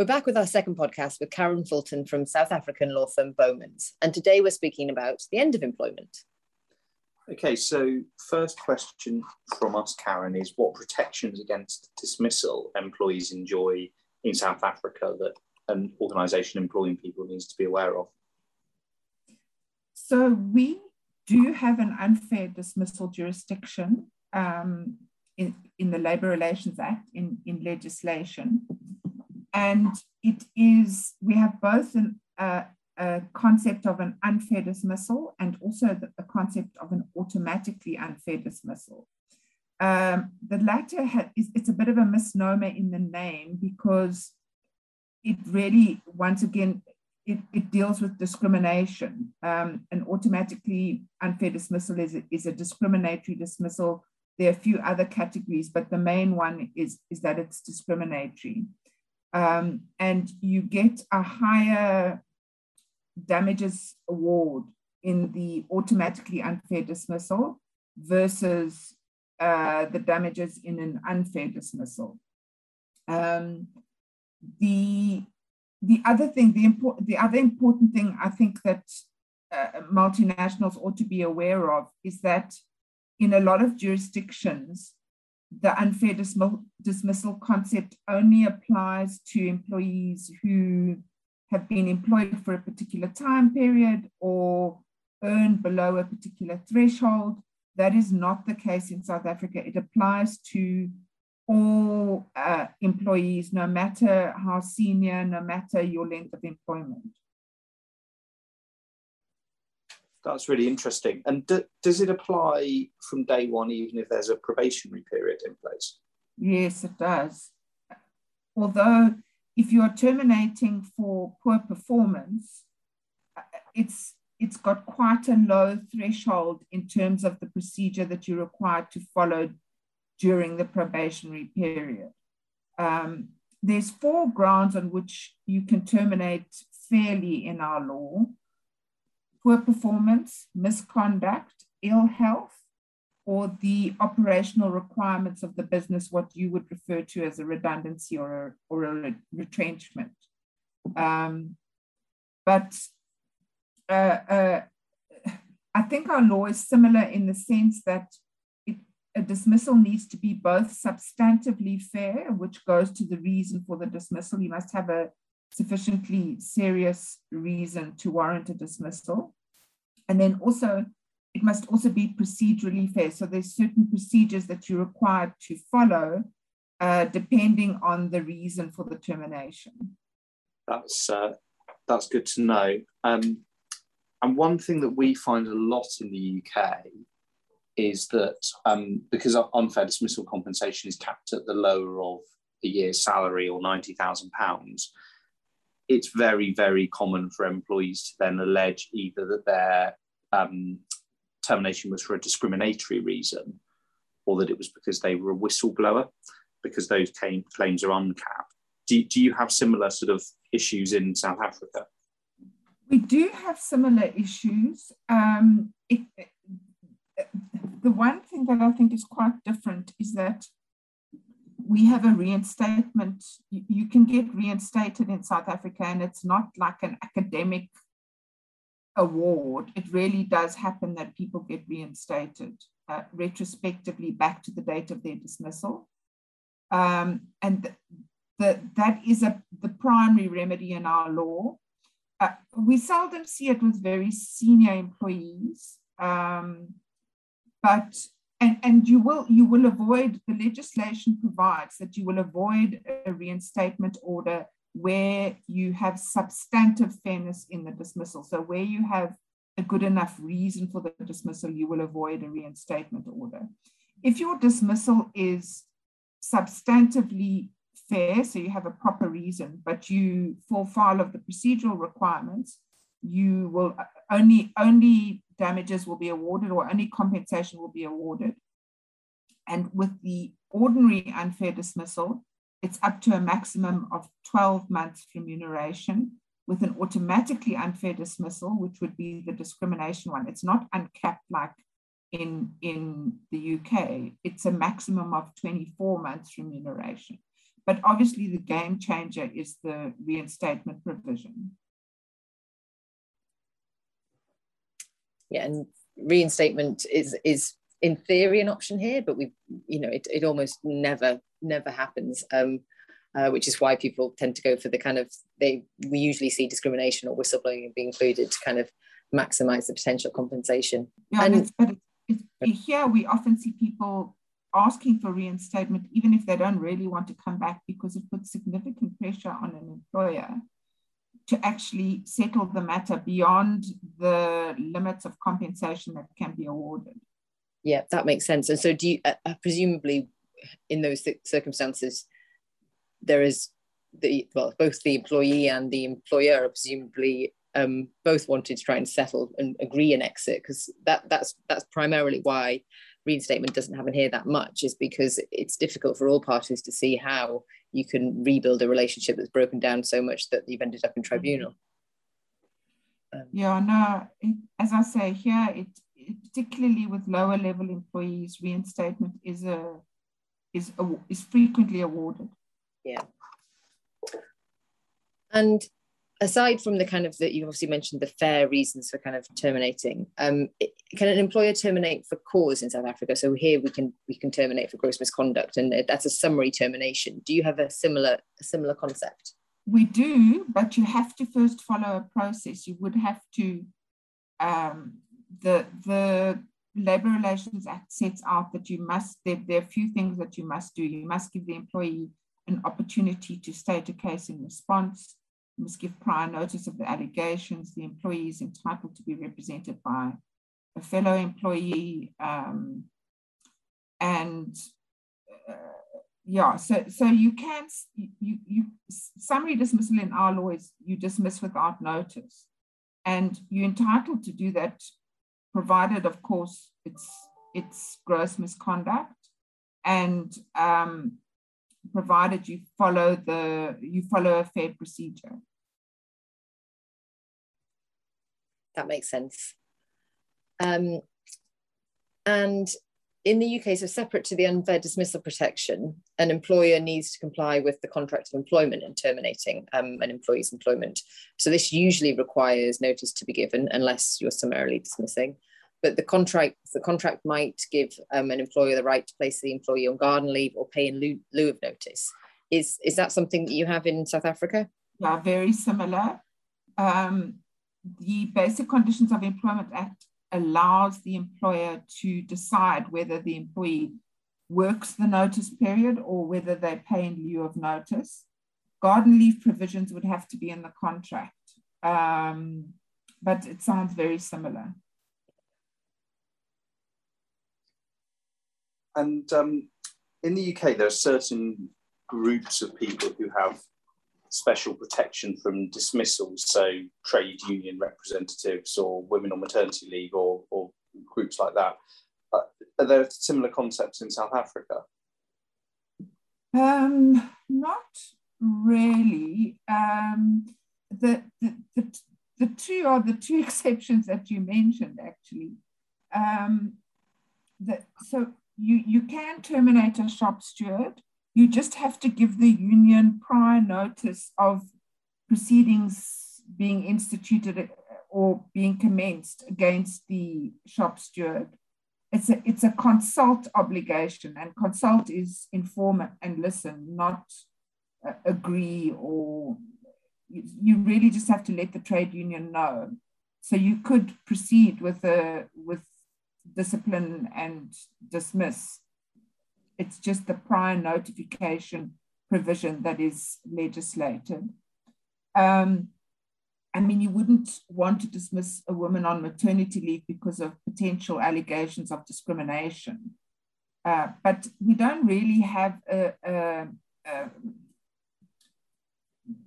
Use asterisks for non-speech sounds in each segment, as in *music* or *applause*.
We're back with our second podcast with Karen Fulton from South African law firm Bowmans. And today we're speaking about the end of employment. Okay, so first question from us, Karen, is what protections against dismissal employees enjoy in South Africa that an organisation employing people needs to be aware of? So we do have an unfair dismissal jurisdiction um, in, in the Labour Relations Act in, in legislation. And it is, we have both an, uh, a concept of an unfair dismissal and also the, concept of an automatically unfair dismissal. Um, the latter ha- is it's a bit of a misnomer in the name because it really, once again, it, it deals with discrimination. Um, an automatically unfair dismissal is, is a discriminatory dismissal. There are a few other categories, but the main one is, is that it's discriminatory. Um, and you get a higher damages award in the automatically unfair dismissal versus uh, the damages in an unfair dismissal. Um, the the other thing, the important, the other important thing I think that uh, multinationals ought to be aware of is that in a lot of jurisdictions, the unfair dismissal, dismissal concept only applies to employees who have been employed for a particular time period or earned below a particular threshold. That is not the case in South Africa. It applies to all uh, employees, no matter how senior, no matter your length of employment. That's really interesting. And do, does it apply from day one, even if there's a probationary period in place? Yes, it does. Although, if you're terminating for poor performance, it's it's got quite a low threshold in terms of the procedure that you're required to follow during the probationary period. Um, there's four grounds on which you can terminate fairly in our law poor performance, misconduct, ill health, or the operational requirements of the business, what you would refer to as a redundancy or a, or a retrenchment. Um, but uh, uh, I think our law is similar in the sense that a dismissal needs to be both substantively fair, which goes to the reason for the dismissal. You must have a sufficiently serious reason to warrant a dismissal. And then also, it must also be procedurally fair. So there's certain procedures that you're required to follow uh, depending on the reason for the termination. That's uh, that's good to know. Um, and one thing that we find a lot in the UK is that um, because unfair dismissal compensation is capped at the lower of a year's salary or £90,000, it's very, very common for employees to then allege either that their um, termination was for a discriminatory reason or that it was because they were a whistleblower, because those came, claims are uncapped. Do, do you have similar sort of issues in South Africa? We do have similar issues. Um, the one thing that I think is quite different is that we have a reinstatement. You, you can get reinstated in South Africa, and it's not like an academic award. It really does happen that people get reinstated uh, retrospectively back to the date of their dismissal. Um, and the, the, that is a, the primary remedy in our law. Uh, we seldom see it with very senior employees. Um, but and, and you will you will avoid the legislation provides that you will avoid a reinstatement order where you have substantive fairness in the dismissal. So where you have a good enough reason for the dismissal, you will avoid a reinstatement order. If your dismissal is substantively fair, so you have a proper reason, but you fall foul of the procedural requirements, you will only only damages will be awarded or only compensation will be awarded. And with the ordinary unfair dismissal, it's up to a maximum of 12 months remuneration. With an automatically unfair dismissal, which would be the discrimination one, it's not uncapped like in, in the UK. It's a maximum of 24 months remuneration. but obviously the game changer is the reinstatement provision. Yeah, and reinstatement is is in theory an option here, but we, you know, it, it almost never never happens. Um, uh, which is why people tend to go for the kind of they we usually see discrimination or whistleblowing being included to kind of maximize the potential compensation. Yeah, and it's, but it's, it's, here we often see people asking for reinstatement, even if they don't really want to come back, because it puts significant pressure on an employer to actually settle the matter beyond the limits of compensation that can be awarded. Yeah, that makes sense. And so, do you uh, uh presumably in those circumstances, there is the well, both the employee and the employer are presumably um, both wanted to try and settle and agree an exit because that that's that's primarily why reinstatement doesn't happen here that much is because it's difficult for all parties to see how you can rebuild a relationship that's broken down so much that you've ended up in tribunal. Um, yeah, no, it, as I say here, it, it, particularly with lower level employees, reinstatement is a is a, is frequently awarded. Yeah. And aside from the kind of that you obviously mentioned the fair reasons for kind of terminating um, can an employer terminate for cause in south africa? So here we can we can terminate for gross misconduct and that's a summary termination. Do you have a similar a similar concept? We do but you have to first follow a process. You would have to um, the the labor relations act sets out that you must there, there are a few things that you must do. You must give the employee an opportunity to state a case in response. Must give prior notice of the allegations. The employee is entitled to be represented by a fellow employee. Um, and uh, yeah, so so you can you you summary dismissal in our law is you dismiss without notice, and you're entitled to do that, provided of course it's it's gross misconduct, and um, provided you follow the you follow a fair procedure. That makes sense. Um, and in the UK, so separate to the unfair dismissal protection, an employer needs to comply with the contract of employment in terminating um, an employee's employment. So this usually requires notice to be given unless you're summarily dismissing but the contract the contract might give um, an employer the right to place the employee on garden leave or pay in lieu, lieu, of notice. Is is that something that you have in South Africa? Yeah, very similar. Um, the Basic Conditions of Employment Act allows the employer to decide whether the employee works the notice period or whether they pay in lieu of notice. Garden leave provisions would have to be in the contract, um, but it sounds very similar. And um, in the UK, there are certain groups of people who have special protection from dismissals, so trade union representatives or women on maternity leave or, or groups like that. Uh, are there similar concepts in South Africa? Um, not really. Um, the, the, the, the two are the two *laughs* exceptions that you mentioned, actually. Um, the, so you, you can terminate a shop steward. You just have to give the union prior notice of proceedings being instituted or being commenced against the shop steward. It's a, it's a consult obligation, and consult is inform and listen, not uh, agree or you, you really just have to let the trade union know. So you could proceed with a with discipline and dismiss. It's just the prior notification provision that is legislated. Um, I mean, you wouldn't want to dismiss a woman on maternity leave because of potential allegations of discrimination. Uh, but we don't really have a, a, a,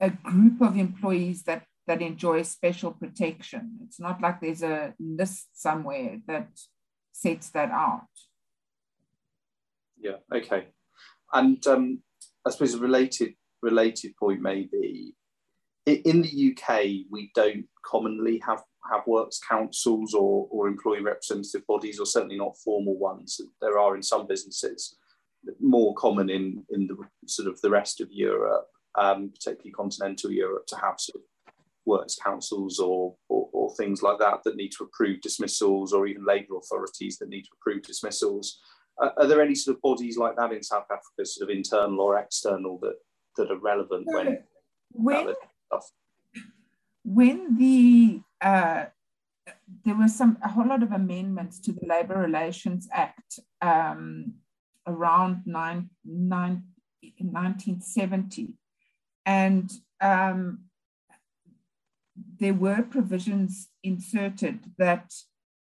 a, group of employees that, that enjoy special protection. It's not like there's a list somewhere that sets that out. Yeah, okay. And um, I suppose a related related point may be in the UK, we don't commonly have, have works councils or, or employee representative bodies, or certainly not formal ones. There are in some businesses. more common in in the sort of the rest of Europe, um, particularly continental Europe, to have sort of works councils or, or, or things like that that need to approve dismissals, or even labour authorities that need to approve dismissals. Are there any sort of bodies like that in South Africa, sort of internal or external, that that are relevant when when, when the uh, there were some a whole lot of amendments to the Labour Relations Act um, around nine, nine, 1970, and um, there were provisions inserted that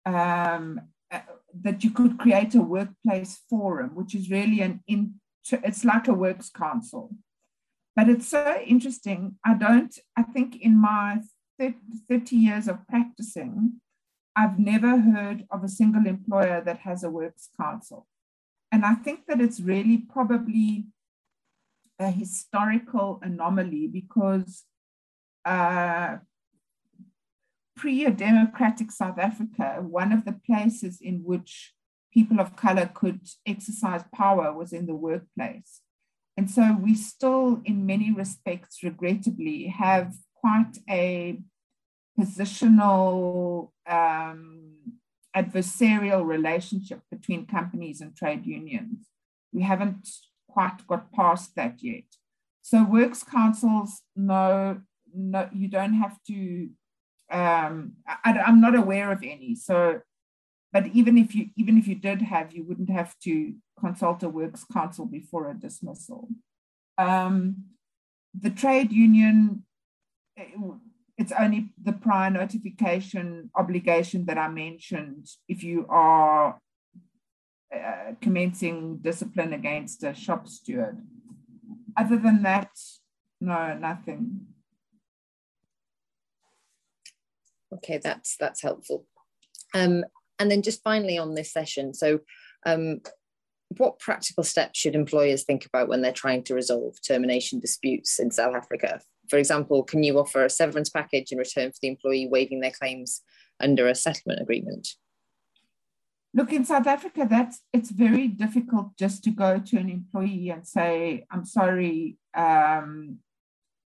um, that you could create a workplace forum, which is really an in, it's like a works council. But it's so interesting. I don't, I think in my 30 years of practicing, I've never heard of a single employer that has a works council. And I think that it's really probably a historical anomaly because uh, pre a democratic South Africa, one of the places in which people of color could exercise power was in the workplace. And so we still, in many respects, regrettably, have quite a positional um, adversarial relationship between companies and trade unions. We haven't quite got past that yet. So works councils, no, no, you don't have to. Um, I, I'm not aware of any. So, but even if you even if you did have, you wouldn't have to consult a works council before a dismissal. Um, the trade union it's only the prior notification obligation that I mentioned if you are uh, commencing discipline against a shop steward. Other than that, no, nothing. Okay, that's that's helpful. Um, and then just finally on this session, so um, what practical steps should employers think about when they're trying to resolve termination disputes in South Africa for example, can you offer a severance package in return for the employee waiving their claims under a settlement agreement? Look, in South Africa, that's it's very difficult just to go to an employee and say, "I'm sorry, um,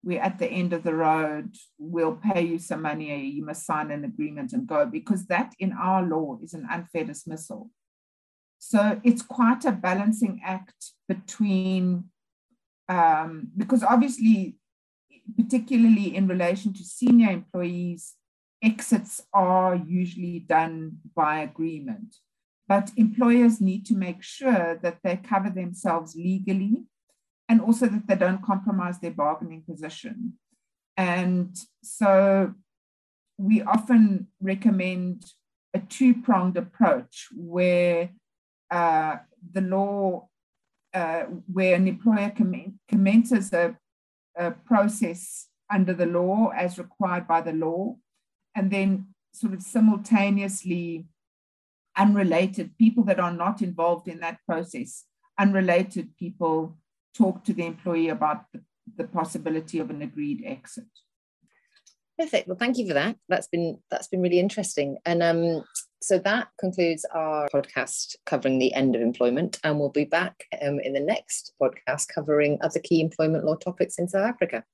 we're at the end of the road. We'll pay you some money. You must sign an agreement and go," because that, in our law, is an unfair dismissal. So it's quite a balancing act between, um, because obviously particularly in relation to senior employees, exits are usually done by agreement. But employers need to make sure that they cover themselves legally and also that they don't compromise their bargaining position. And so we often recommend a two pronged approach where uh, the law, uh, where an employer commences a uh, process under the law as required by the law, and then sort of simultaneously unrelated people that are not involved in that process, unrelated people talk to the employee about the, the possibility of an agreed exit. Perfect. Well, thank you for that. That's been that's been really interesting. And um, so that concludes our podcast covering the end of employment, and we'll be back um, in the next podcast covering other key employment law topics in South Africa.